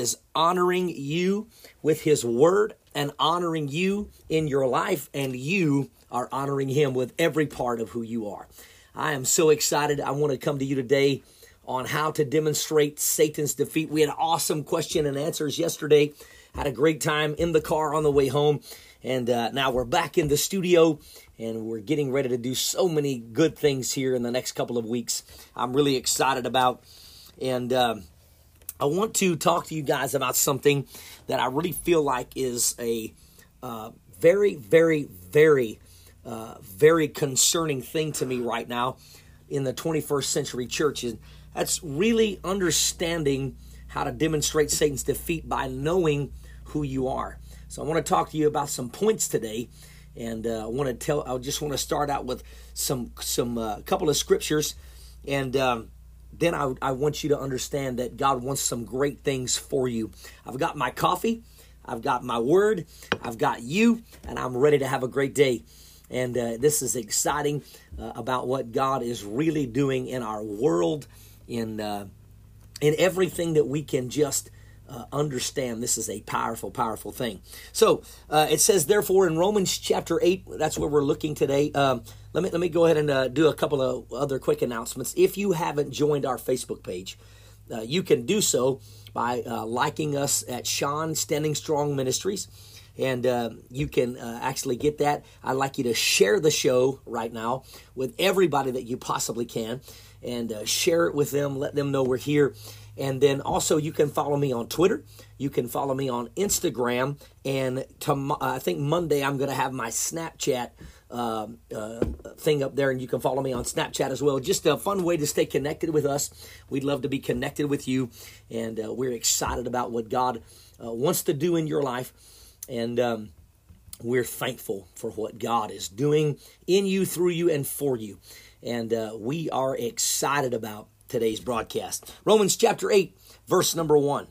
is honoring you with His Word and honoring you in your life, and you are honoring Him with every part of who you are. I am so excited. I want to come to you today on how to demonstrate Satan's defeat. We had awesome question and answers yesterday. Had a great time in the car on the way home. And uh, now we're back in the studio and we're getting ready to do so many good things here in the next couple of weeks. I'm really excited about. And um, I want to talk to you guys about something that I really feel like is a uh, very, very, very, uh, very concerning thing to me right now in the 21st century church. And that's really understanding how to demonstrate Satan's defeat by knowing who you are. So I want to talk to you about some points today, and uh, I want to tell. I just want to start out with some some uh, couple of scriptures, and um, then I, I want you to understand that God wants some great things for you. I've got my coffee, I've got my word, I've got you, and I'm ready to have a great day. And uh, this is exciting uh, about what God is really doing in our world, in uh, in everything that we can just uh, understand this is a powerful, powerful thing. So uh, it says, therefore, in Romans chapter 8, that's where we're looking today. Um, let, me, let me go ahead and uh, do a couple of other quick announcements. If you haven't joined our Facebook page, uh, you can do so by uh, liking us at Sean Standing Strong Ministries. And uh, you can actually get that. I'd like you to share the show right now with everybody that you possibly can and share it with them. Let them know we're here and then also you can follow me on Twitter. You can follow me on Instagram. And I think Monday I'm going to have my Snapchat uh, uh, thing up there, and you can follow me on Snapchat as well. Just a fun way to stay connected with us. We'd love to be connected with you, and uh, we're excited about what God uh, wants to do in your life. And um, we're thankful for what God is doing in you, through you, and for you. And uh, we are excited about today's broadcast. Romans chapter 8, verse number 1.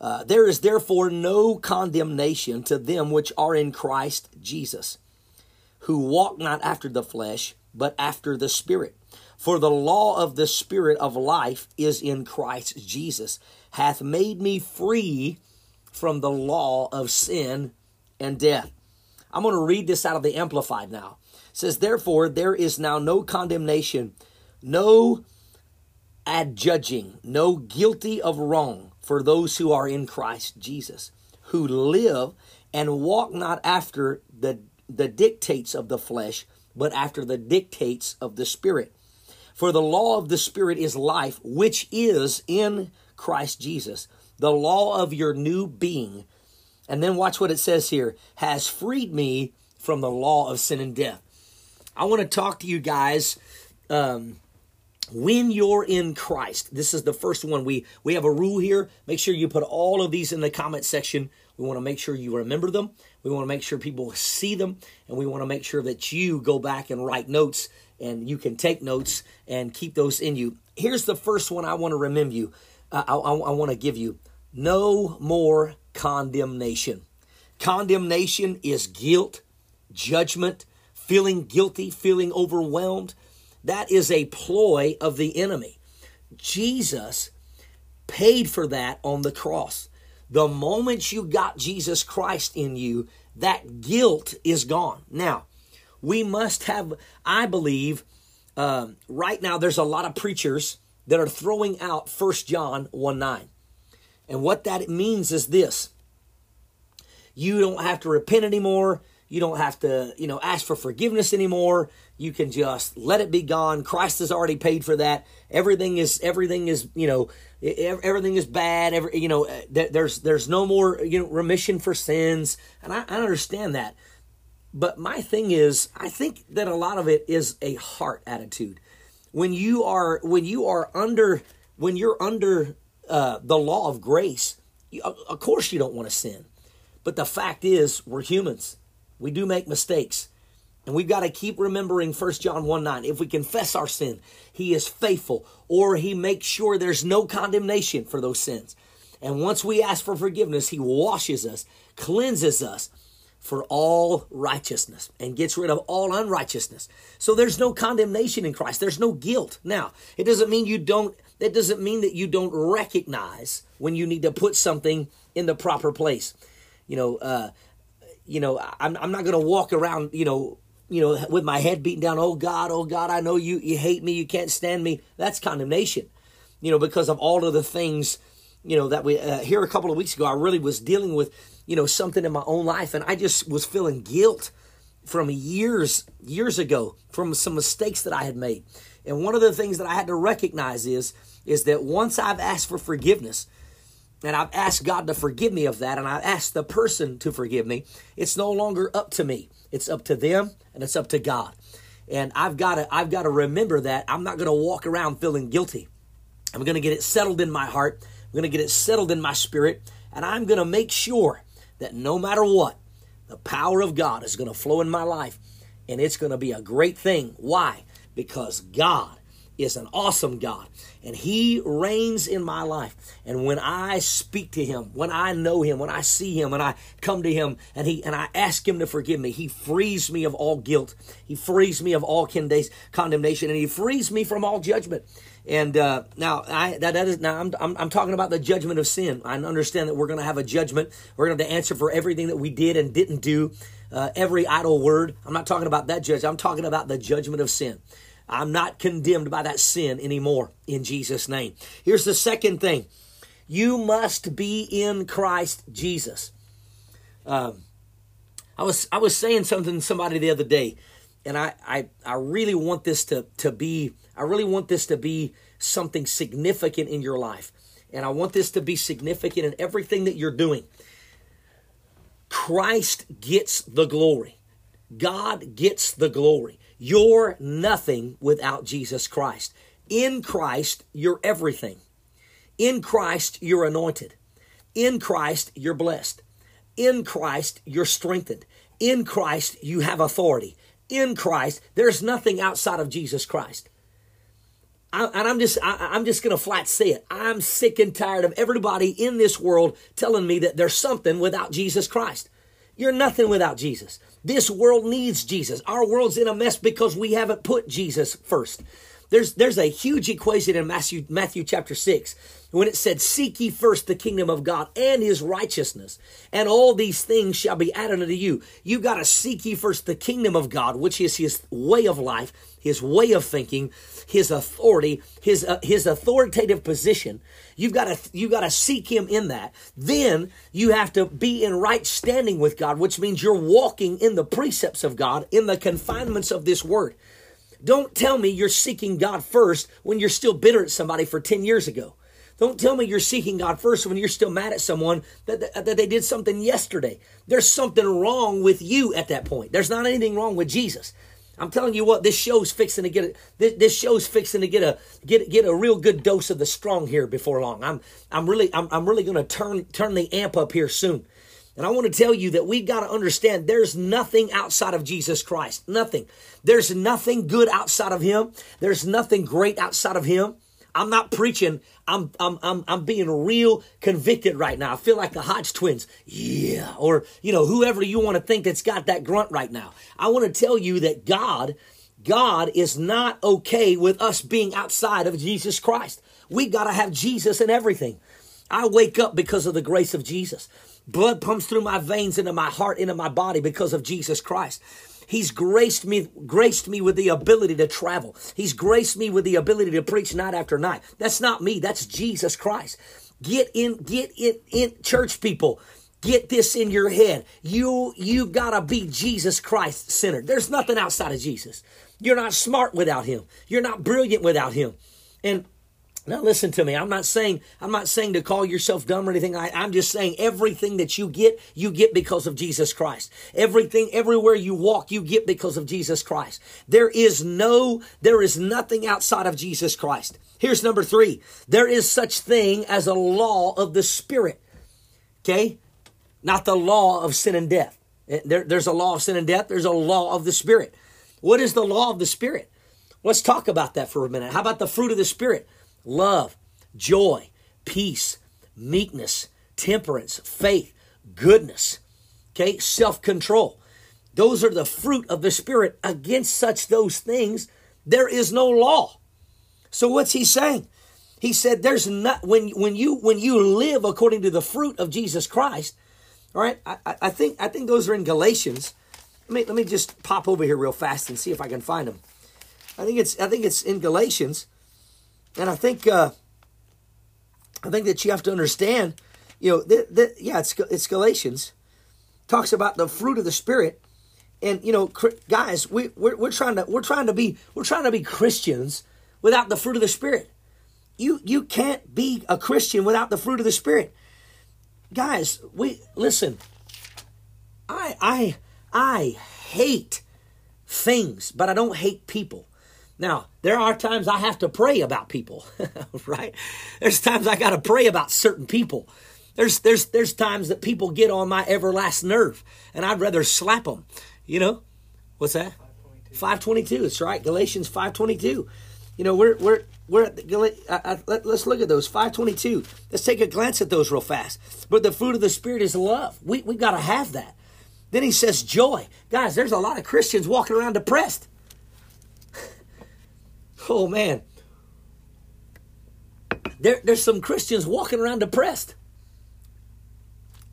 Uh, there is therefore no condemnation to them which are in Christ Jesus, who walk not after the flesh, but after the Spirit. For the law of the Spirit of life is in Christ Jesus, hath made me free from the law of sin and death. I'm going to read this out of the Amplified now. It says, Therefore, there is now no condemnation, no adjudging, no guilty of wrong for those who are in Christ Jesus, who live and walk not after the, the dictates of the flesh, but after the dictates of the Spirit. For the law of the Spirit is life, which is in Christ Jesus, the law of your new being. And then watch what it says here has freed me from the law of sin and death. I want to talk to you guys um, when you're in Christ, this is the first one. We we have a rule here. Make sure you put all of these in the comment section. We want to make sure you remember them. We want to make sure people see them, and we want to make sure that you go back and write notes, and you can take notes and keep those in you. Here's the first one I want to remember you. Uh, I, I, I want to give you: no more condemnation. Condemnation is guilt, judgment, feeling guilty, feeling overwhelmed that is a ploy of the enemy. Jesus paid for that on the cross. The moment you got Jesus Christ in you, that guilt is gone. Now, we must have, I believe, um, right now there's a lot of preachers that are throwing out First John 1 9. And what that means is this you don't have to repent anymore. You don't have to, you know, ask for forgiveness anymore. You can just let it be gone. Christ has already paid for that. Everything is everything is, you know, everything is bad. Every, you know, uh, there's there's no more, you know, remission for sins. And I, I understand that. But my thing is, I think that a lot of it is a heart attitude. When you are when you are under when you're under uh, the law of grace, you, of course you don't want to sin. But the fact is, we're humans. We do make mistakes. And we've got to keep remembering 1 John 1 9. If we confess our sin, he is faithful, or he makes sure there's no condemnation for those sins. And once we ask for forgiveness, he washes us, cleanses us for all righteousness, and gets rid of all unrighteousness. So there's no condemnation in Christ. There's no guilt. Now, it doesn't mean you don't that doesn't mean that you don't recognize when you need to put something in the proper place. You know, uh, you know, I'm, I'm not going to walk around, you know, you know, with my head beaten down. Oh God, oh God, I know you, you hate me, you can't stand me. That's condemnation, you know, because of all of the things, you know, that we uh, here a couple of weeks ago. I really was dealing with, you know, something in my own life, and I just was feeling guilt from years years ago from some mistakes that I had made. And one of the things that I had to recognize is is that once I've asked for forgiveness, and I've asked God to forgive me of that, and I've asked the person to forgive me, it's no longer up to me. It's up to them and it's up to God. And I've got to I've got to remember that I'm not going to walk around feeling guilty. I'm going to get it settled in my heart. I'm going to get it settled in my spirit, and I'm going to make sure that no matter what, the power of God is going to flow in my life, and it's going to be a great thing. Why? Because God is an awesome God and he reigns in my life. And when I speak to him, when I know him, when I see him, and I come to him and he and I ask him to forgive me, he frees me of all guilt. He frees me of all condemnation and he frees me from all judgment. And uh, now I that, that is now I'm, I'm, I'm talking about the judgment of sin. I understand that we're going to have a judgment. We're going to have to answer for everything that we did and didn't do, uh, every idle word. I'm not talking about that judge. I'm talking about the judgment of sin. I'm not condemned by that sin anymore in Jesus' name. Here's the second thing you must be in Christ Jesus. Um, I was I was saying something to somebody the other day, and I, I I really want this to to be I really want this to be something significant in your life, and I want this to be significant in everything that you're doing. Christ gets the glory. God gets the glory. You're nothing without Jesus Christ. In Christ, you're everything. In Christ, you're anointed. In Christ, you're blessed. In Christ, you're strengthened. In Christ, you have authority. In Christ, there's nothing outside of Jesus Christ. I, and I'm just, I, I'm just going to flat say it. I'm sick and tired of everybody in this world telling me that there's something without Jesus Christ. You're nothing without Jesus. This world needs Jesus. Our world's in a mess because we haven't put Jesus first. There's, there's a huge equation in Matthew, Matthew chapter 6 when it said, Seek ye first the kingdom of God and his righteousness, and all these things shall be added unto you. You got to seek ye first the kingdom of God, which is his way of life, his way of thinking, his authority, his, uh, his authoritative position. You've got to, you got to seek him in that. Then you have to be in right standing with God, which means you're walking in the precepts of God, in the confinements of this word. Don't tell me you're seeking God first when you're still bitter at somebody for 10 years ago. Don't tell me you're seeking God first when you're still mad at someone that, that, that, they did something yesterday. There's something wrong with you at that point. There's not anything wrong with Jesus. I'm telling you what, this show's fixing to get a, this, this show's fixing to get a get get a real good dose of the strong here before long. I'm I'm really I'm, I'm really going to turn turn the amp up here soon. And I want to tell you that we've got to understand there's nothing outside of Jesus Christ. Nothing. There's nothing good outside of him. There's nothing great outside of him. I'm not preaching. I'm, I'm, I'm, I'm being real convicted right now. I feel like the Hodge twins. Yeah. Or, you know, whoever you want to think that's got that grunt right now. I want to tell you that God, God is not okay with us being outside of Jesus Christ. We got to have Jesus in everything. I wake up because of the grace of Jesus. Blood pumps through my veins into my heart, into my body because of Jesus Christ. He's graced me, graced me with the ability to travel. He's graced me with the ability to preach night after night. That's not me. That's Jesus Christ. Get in, get it in, church people. Get this in your head. You, you gotta be Jesus Christ centered. There's nothing outside of Jesus. You're not smart without Him. You're not brilliant without Him. And now listen to me. I'm not saying I'm not saying to call yourself dumb or anything. I, I'm just saying everything that you get, you get because of Jesus Christ. Everything, everywhere you walk, you get because of Jesus Christ. There is no, there is nothing outside of Jesus Christ. Here's number three. There is such thing as a law of the Spirit. Okay? Not the law of sin and death. Eh, there, there's a law of sin and death. There's a law of the Spirit. What is the law of the Spirit? Let's talk about that for a minute. How about the fruit of the Spirit? Love, joy, peace, meekness, temperance, faith, goodness, okay, self control. Those are the fruit of the Spirit. Against such those things, there is no law. So, what's he saying? He said, "There's not when when you when you live according to the fruit of Jesus Christ." All right, I, I think I think those are in Galatians. Let me let me just pop over here real fast and see if I can find them. I think it's I think it's in Galatians, and I think uh, I think that you have to understand. You know, that, that yeah, it's it's Galatians talks about the fruit of the spirit, and you know, guys, we we're, we're trying to we're trying to be we're trying to be Christians without the fruit of the spirit. You you can't be a Christian without the fruit of the Spirit. Guys, we listen. I I I hate things, but I don't hate people. Now, there are times I have to pray about people, right? There's times I got to pray about certain people. There's there's there's times that people get on my everlasting nerve, and I'd rather slap them. You know, what's that? 522. That's right. Galatians 522. You know, we're we're we're at the, let, us look at those 522. Let's take a glance at those real fast. But the fruit of the spirit is love. We we got to have that. Then he says joy. Guys, there's a lot of Christians walking around depressed. Oh man. There, there's some Christians walking around depressed.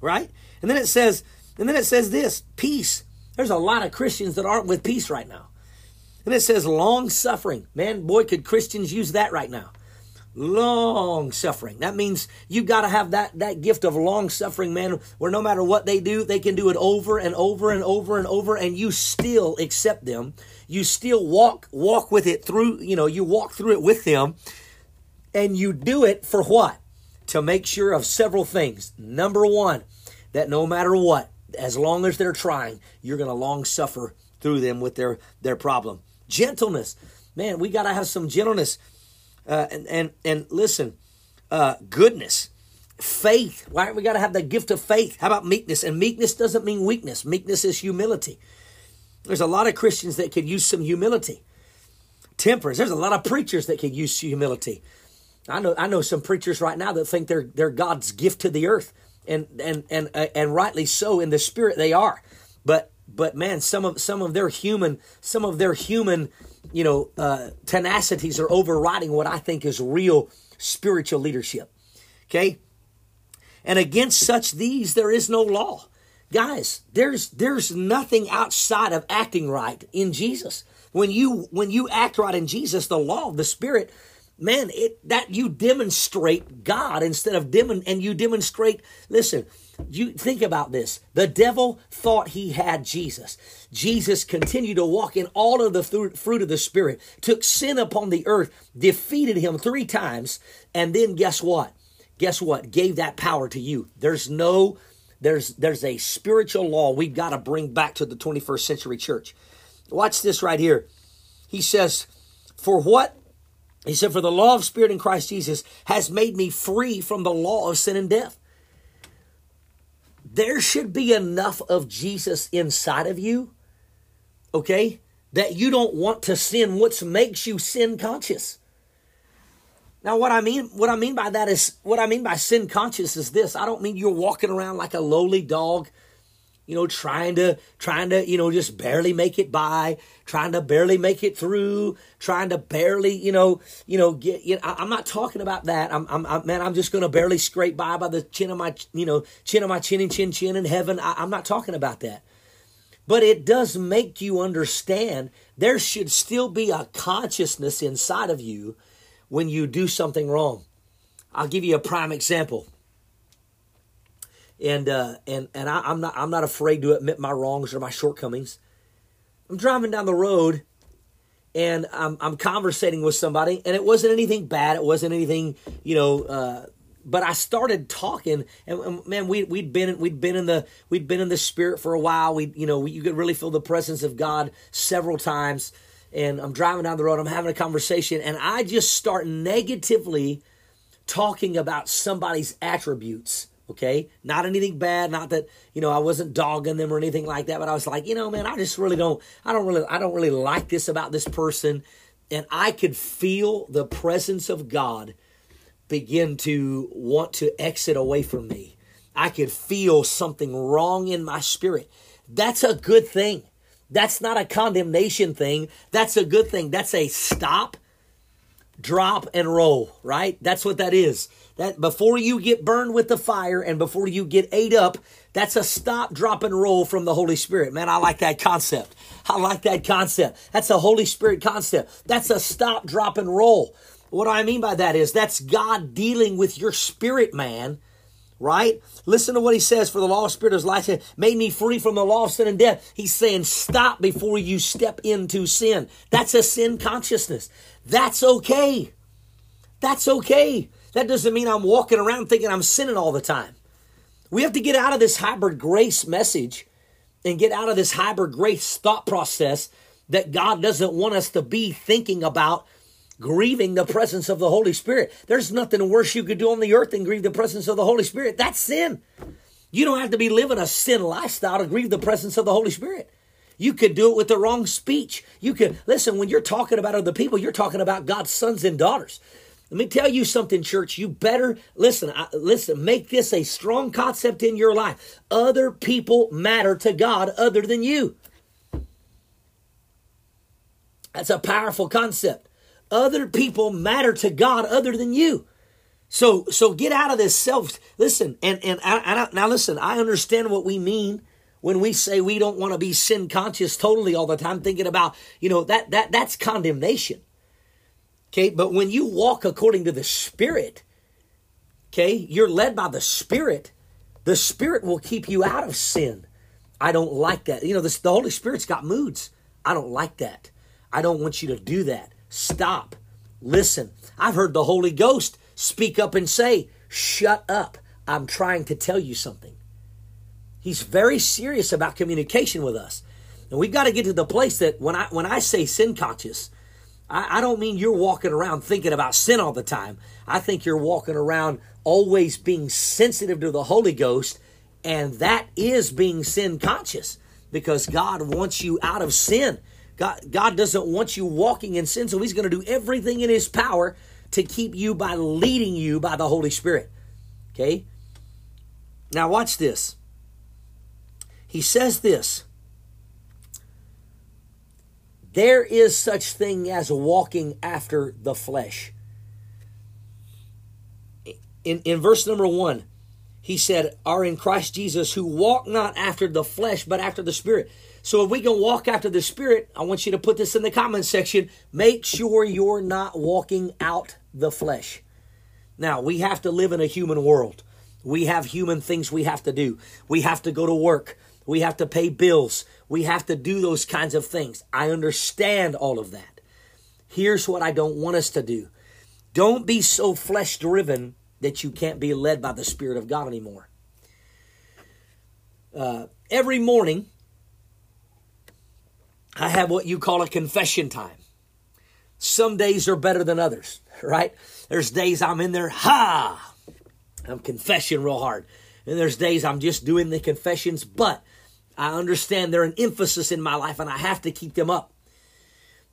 Right? And then it says, and then it says this, peace. There's a lot of Christians that aren't with peace right now. And it says long suffering. Man, boy, could Christians use that right now. Long suffering. That means you've got to have that, that gift of long suffering, man, where no matter what they do, they can do it over and over and over and over, and you still accept them. You still walk, walk with it through, you know, you walk through it with them, and you do it for what? To make sure of several things. Number one, that no matter what, as long as they're trying, you're going to long suffer through them with their, their problem. Gentleness. Man, we got to have some gentleness. Uh, and, and, and listen, uh, goodness, faith. Why we got to have the gift of faith? How about meekness? And meekness doesn't mean weakness. Meekness is humility. There's a lot of Christians that could use some humility. Temperance. There's a lot of preachers that could use humility. I know I know some preachers right now that think they're they're God's gift to the earth, and and and uh, and rightly so in the spirit they are. But but man, some of some of their human some of their human, you know, uh, tenacities are overriding what I think is real spiritual leadership. Okay, and against such these there is no law, guys. There's there's nothing outside of acting right in Jesus. When you when you act right in Jesus, the law of the Spirit man it that you demonstrate god instead of demon and you demonstrate listen you think about this. The devil thought he had Jesus. Jesus continued to walk in all of the fruit of the Spirit, took sin upon the earth, defeated him three times, and then guess what? Guess what? Gave that power to you. There's no, there's there's a spiritual law we've got to bring back to the 21st century church. Watch this right here. He says, For what? He said, For the law of spirit in Christ Jesus has made me free from the law of sin and death there should be enough of Jesus inside of you, okay, that you don't want to sin, which makes you sin conscious. Now, what I mean, what I mean by that is, what I mean by sin conscious is this. I don't mean you're walking around like a lowly dog you know, trying to, trying to, you know, just barely make it by, trying to barely make it through, trying to barely, you know, you know, get, you know, I, am not talking about that. I'm, I'm, I'm man, I'm just going to barely scrape by by the chin of my, you know, chin of my chin and chin, chin in heaven. I, I'm not talking about that. But it does make you understand there should still be a consciousness inside of you when you do something wrong. I'll give you a prime example and uh, and and I, am not I'm not afraid to admit my wrongs or my shortcomings. I'm driving down the road, and I'm I'm conversating with somebody, and it wasn't anything bad. It wasn't anything you know. Uh, but I started talking, and, and man, we we'd been we'd been in the we'd been in the spirit for a while. We you know you could really feel the presence of God several times. And I'm driving down the road. I'm having a conversation, and I just start negatively talking about somebody's attributes okay? Not anything bad not that you know i wasn't dogging them or anything like that but i was like you know man i just really don't i don't really i don't really like this about this person. And i could feel the presence of god begin to want to exit away from me. I could feel something wrong in my spirit. That's a good thing. That's not a condemnation thing. That's a good thing. That's a stop drop and roll, right? That's what that is. That before you get burned with the fire and before you get ate up, that's a stop, drop, and roll from the Holy Spirit. Man, I like that concept. I like that concept. That's a Holy Spirit concept. That's a stop, drop, and roll. What I mean by that is that's God dealing with your spirit, man right? Listen to what he says for the law of spirit of life made me free from the law of sin and death. He's saying stop before you step into sin. That's a sin consciousness. That's okay. That's okay. That doesn't mean I'm walking around thinking I'm sinning all the time. We have to get out of this hybrid grace message and get out of this hybrid grace thought process that God doesn't want us to be thinking about grieving the presence of the Holy Spirit. There's nothing worse you could do on the earth than grieve the presence of the Holy Spirit. That's sin. You don't have to be living a sin lifestyle to grieve the presence of the Holy Spirit. You could do it with the wrong speech. You could listen when you're talking about other people, you're talking about God's sons and daughters. Let me tell you something, church. You better listen. I, listen, make this a strong concept in your life. Other people matter to God other than you. That's a powerful concept. Other people matter to God other than you. So, so get out of this self. Listen, and and I, I, now listen. I understand what we mean when we say we don't want to be sin conscious totally all the time, thinking about you know that that that's condemnation. Okay, but when you walk according to the Spirit, okay, you're led by the Spirit. The Spirit will keep you out of sin. I don't like that. You know, this, the Holy Spirit's got moods. I don't like that. I don't want you to do that. Stop. Listen. I've heard the Holy Ghost speak up and say, Shut up. I'm trying to tell you something. He's very serious about communication with us. And we've got to get to the place that when I when I say sin conscious, I, I don't mean you're walking around thinking about sin all the time. I think you're walking around always being sensitive to the Holy Ghost, and that is being sin conscious because God wants you out of sin. God, God doesn't want you walking in sin, so He's going to do everything in His power to keep you by leading you by the Holy Spirit. Okay? Now, watch this. He says this There is such thing as walking after the flesh. In, in verse number one, he said, Are in Christ Jesus who walk not after the flesh, but after the Spirit. So if we can walk after the Spirit, I want you to put this in the comment section. Make sure you're not walking out the flesh. Now, we have to live in a human world. We have human things we have to do. We have to go to work. We have to pay bills. We have to do those kinds of things. I understand all of that. Here's what I don't want us to do don't be so flesh driven that you can't be led by the Spirit of God anymore. Uh, every morning, I have what you call a confession time. Some days are better than others, right? There's days I'm in there, ha! I'm confessing real hard. And there's days I'm just doing the confessions, but I understand they're an emphasis in my life and I have to keep them up.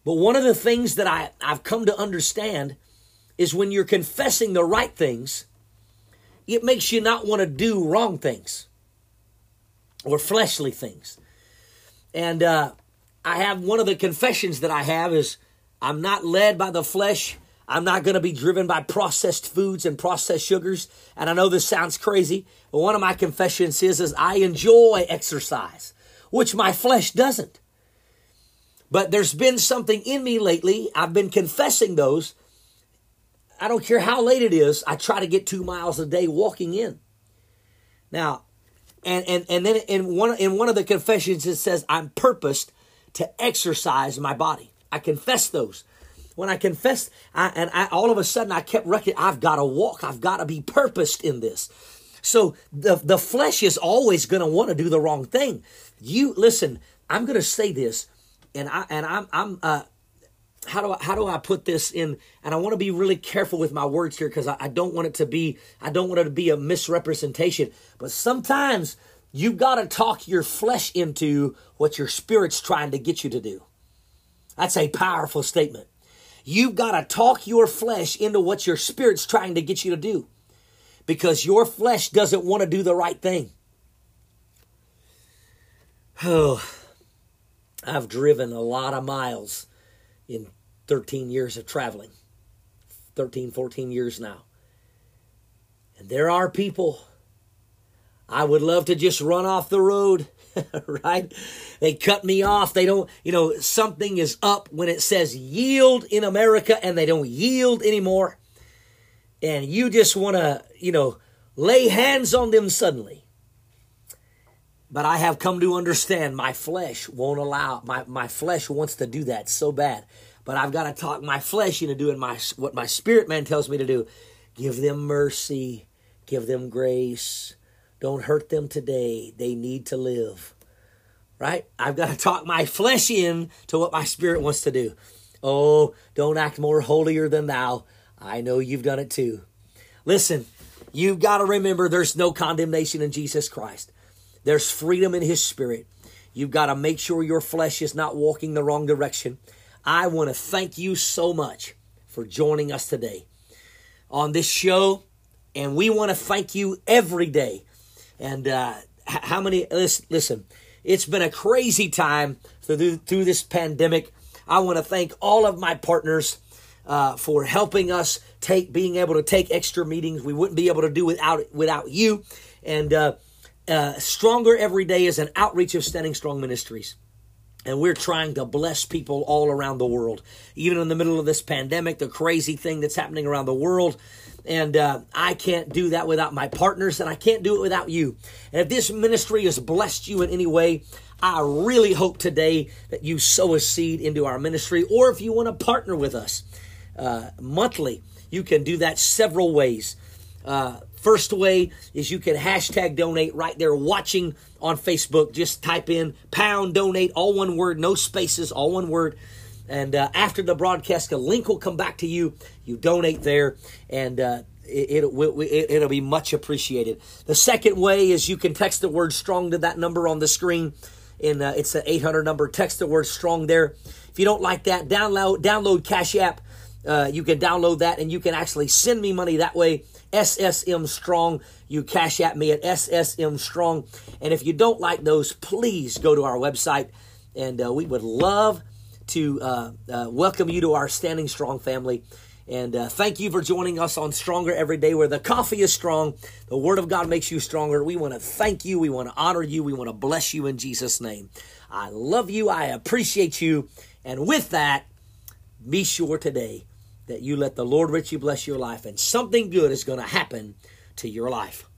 But one of the things that I, I've come to understand is when you're confessing the right things, it makes you not want to do wrong things or fleshly things. And uh, I have one of the confessions that I have is I'm not led by the flesh. I'm not going to be driven by processed foods and processed sugars. And I know this sounds crazy, but one of my confessions is, is I enjoy exercise, which my flesh doesn't. But there's been something in me lately. I've been confessing those. I don't care how late it is. I try to get two miles a day walking in. Now, and and and then in one in one of the confessions it says I'm purposed to exercise my body. I confess those. When I confessed, I, and I, all of a sudden I kept recognizing, I've got to walk. I've got to be purposed in this. So the, the flesh is always going to want to do the wrong thing. You listen, I'm going to say this and I, and I'm, I'm, uh, how do I, how do I put this in? And I want to be really careful with my words here because I, I don't want it to be, I don't want it to be a misrepresentation, but sometimes You've got to talk your flesh into what your spirit's trying to get you to do. That's a powerful statement. You've got to talk your flesh into what your spirit's trying to get you to do because your flesh doesn't want to do the right thing. Oh, I've driven a lot of miles in 13 years of traveling. 13, 14 years now. And there are people I would love to just run off the road, right? They cut me off. They don't, you know, something is up when it says yield in America and they don't yield anymore. And you just want to, you know, lay hands on them suddenly. But I have come to understand my flesh won't allow, my, my flesh wants to do that so bad. But I've got to talk my flesh into doing my, what my spirit man tells me to do. Give them mercy, give them grace. Don't hurt them today. They need to live. Right? I've got to talk my flesh in to what my spirit wants to do. Oh, don't act more holier than thou. I know you've done it too. Listen, you've got to remember there's no condemnation in Jesus Christ. There's freedom in His Spirit. You've got to make sure your flesh is not walking the wrong direction. I want to thank you so much for joining us today on this show. And we want to thank you every day. And uh, how many, listen, listen, it's been a crazy time through, through this pandemic. I want to thank all of my partners uh, for helping us take, being able to take extra meetings. We wouldn't be able to do without without you. And uh, uh, Stronger Every Day is an outreach of Standing Strong Ministries. And we're trying to bless people all around the world. Even in the middle of this pandemic, the crazy thing that's happening around the world. And uh, I can't do that without my partners, and I can't do it without you. And if this ministry has blessed you in any way, I really hope today that you sow a seed into our ministry, or if you want to partner with us uh, monthly, you can do that several ways. Uh, First way is you can hashtag donate right there watching on Facebook. Just type in pound donate, all one word, no spaces, all one word. And uh, after the broadcast, a link will come back to you. You donate there, and uh, it, it, it, will be much appreciated. The second way is you can text the word strong to that number on the screen. And uh, it's an 800 number. Text the word strong there. If you don't like that, download, download Cash App. Uh, you can download that and you can actually send me money that way SSM Strong. You cash at me at SSM Strong. And if you don't like those, please go to our website. And uh, we would love to uh, uh, welcome you to our Standing Strong family. And uh, thank you for joining us on Stronger Every Day, where the coffee is strong. The Word of God makes you stronger. We want to thank you. We want to honor you. We want to bless you in Jesus' name. I love you. I appreciate you. And with that, be sure today that you let the Lord richly bless your life, and something good is going to happen to your life.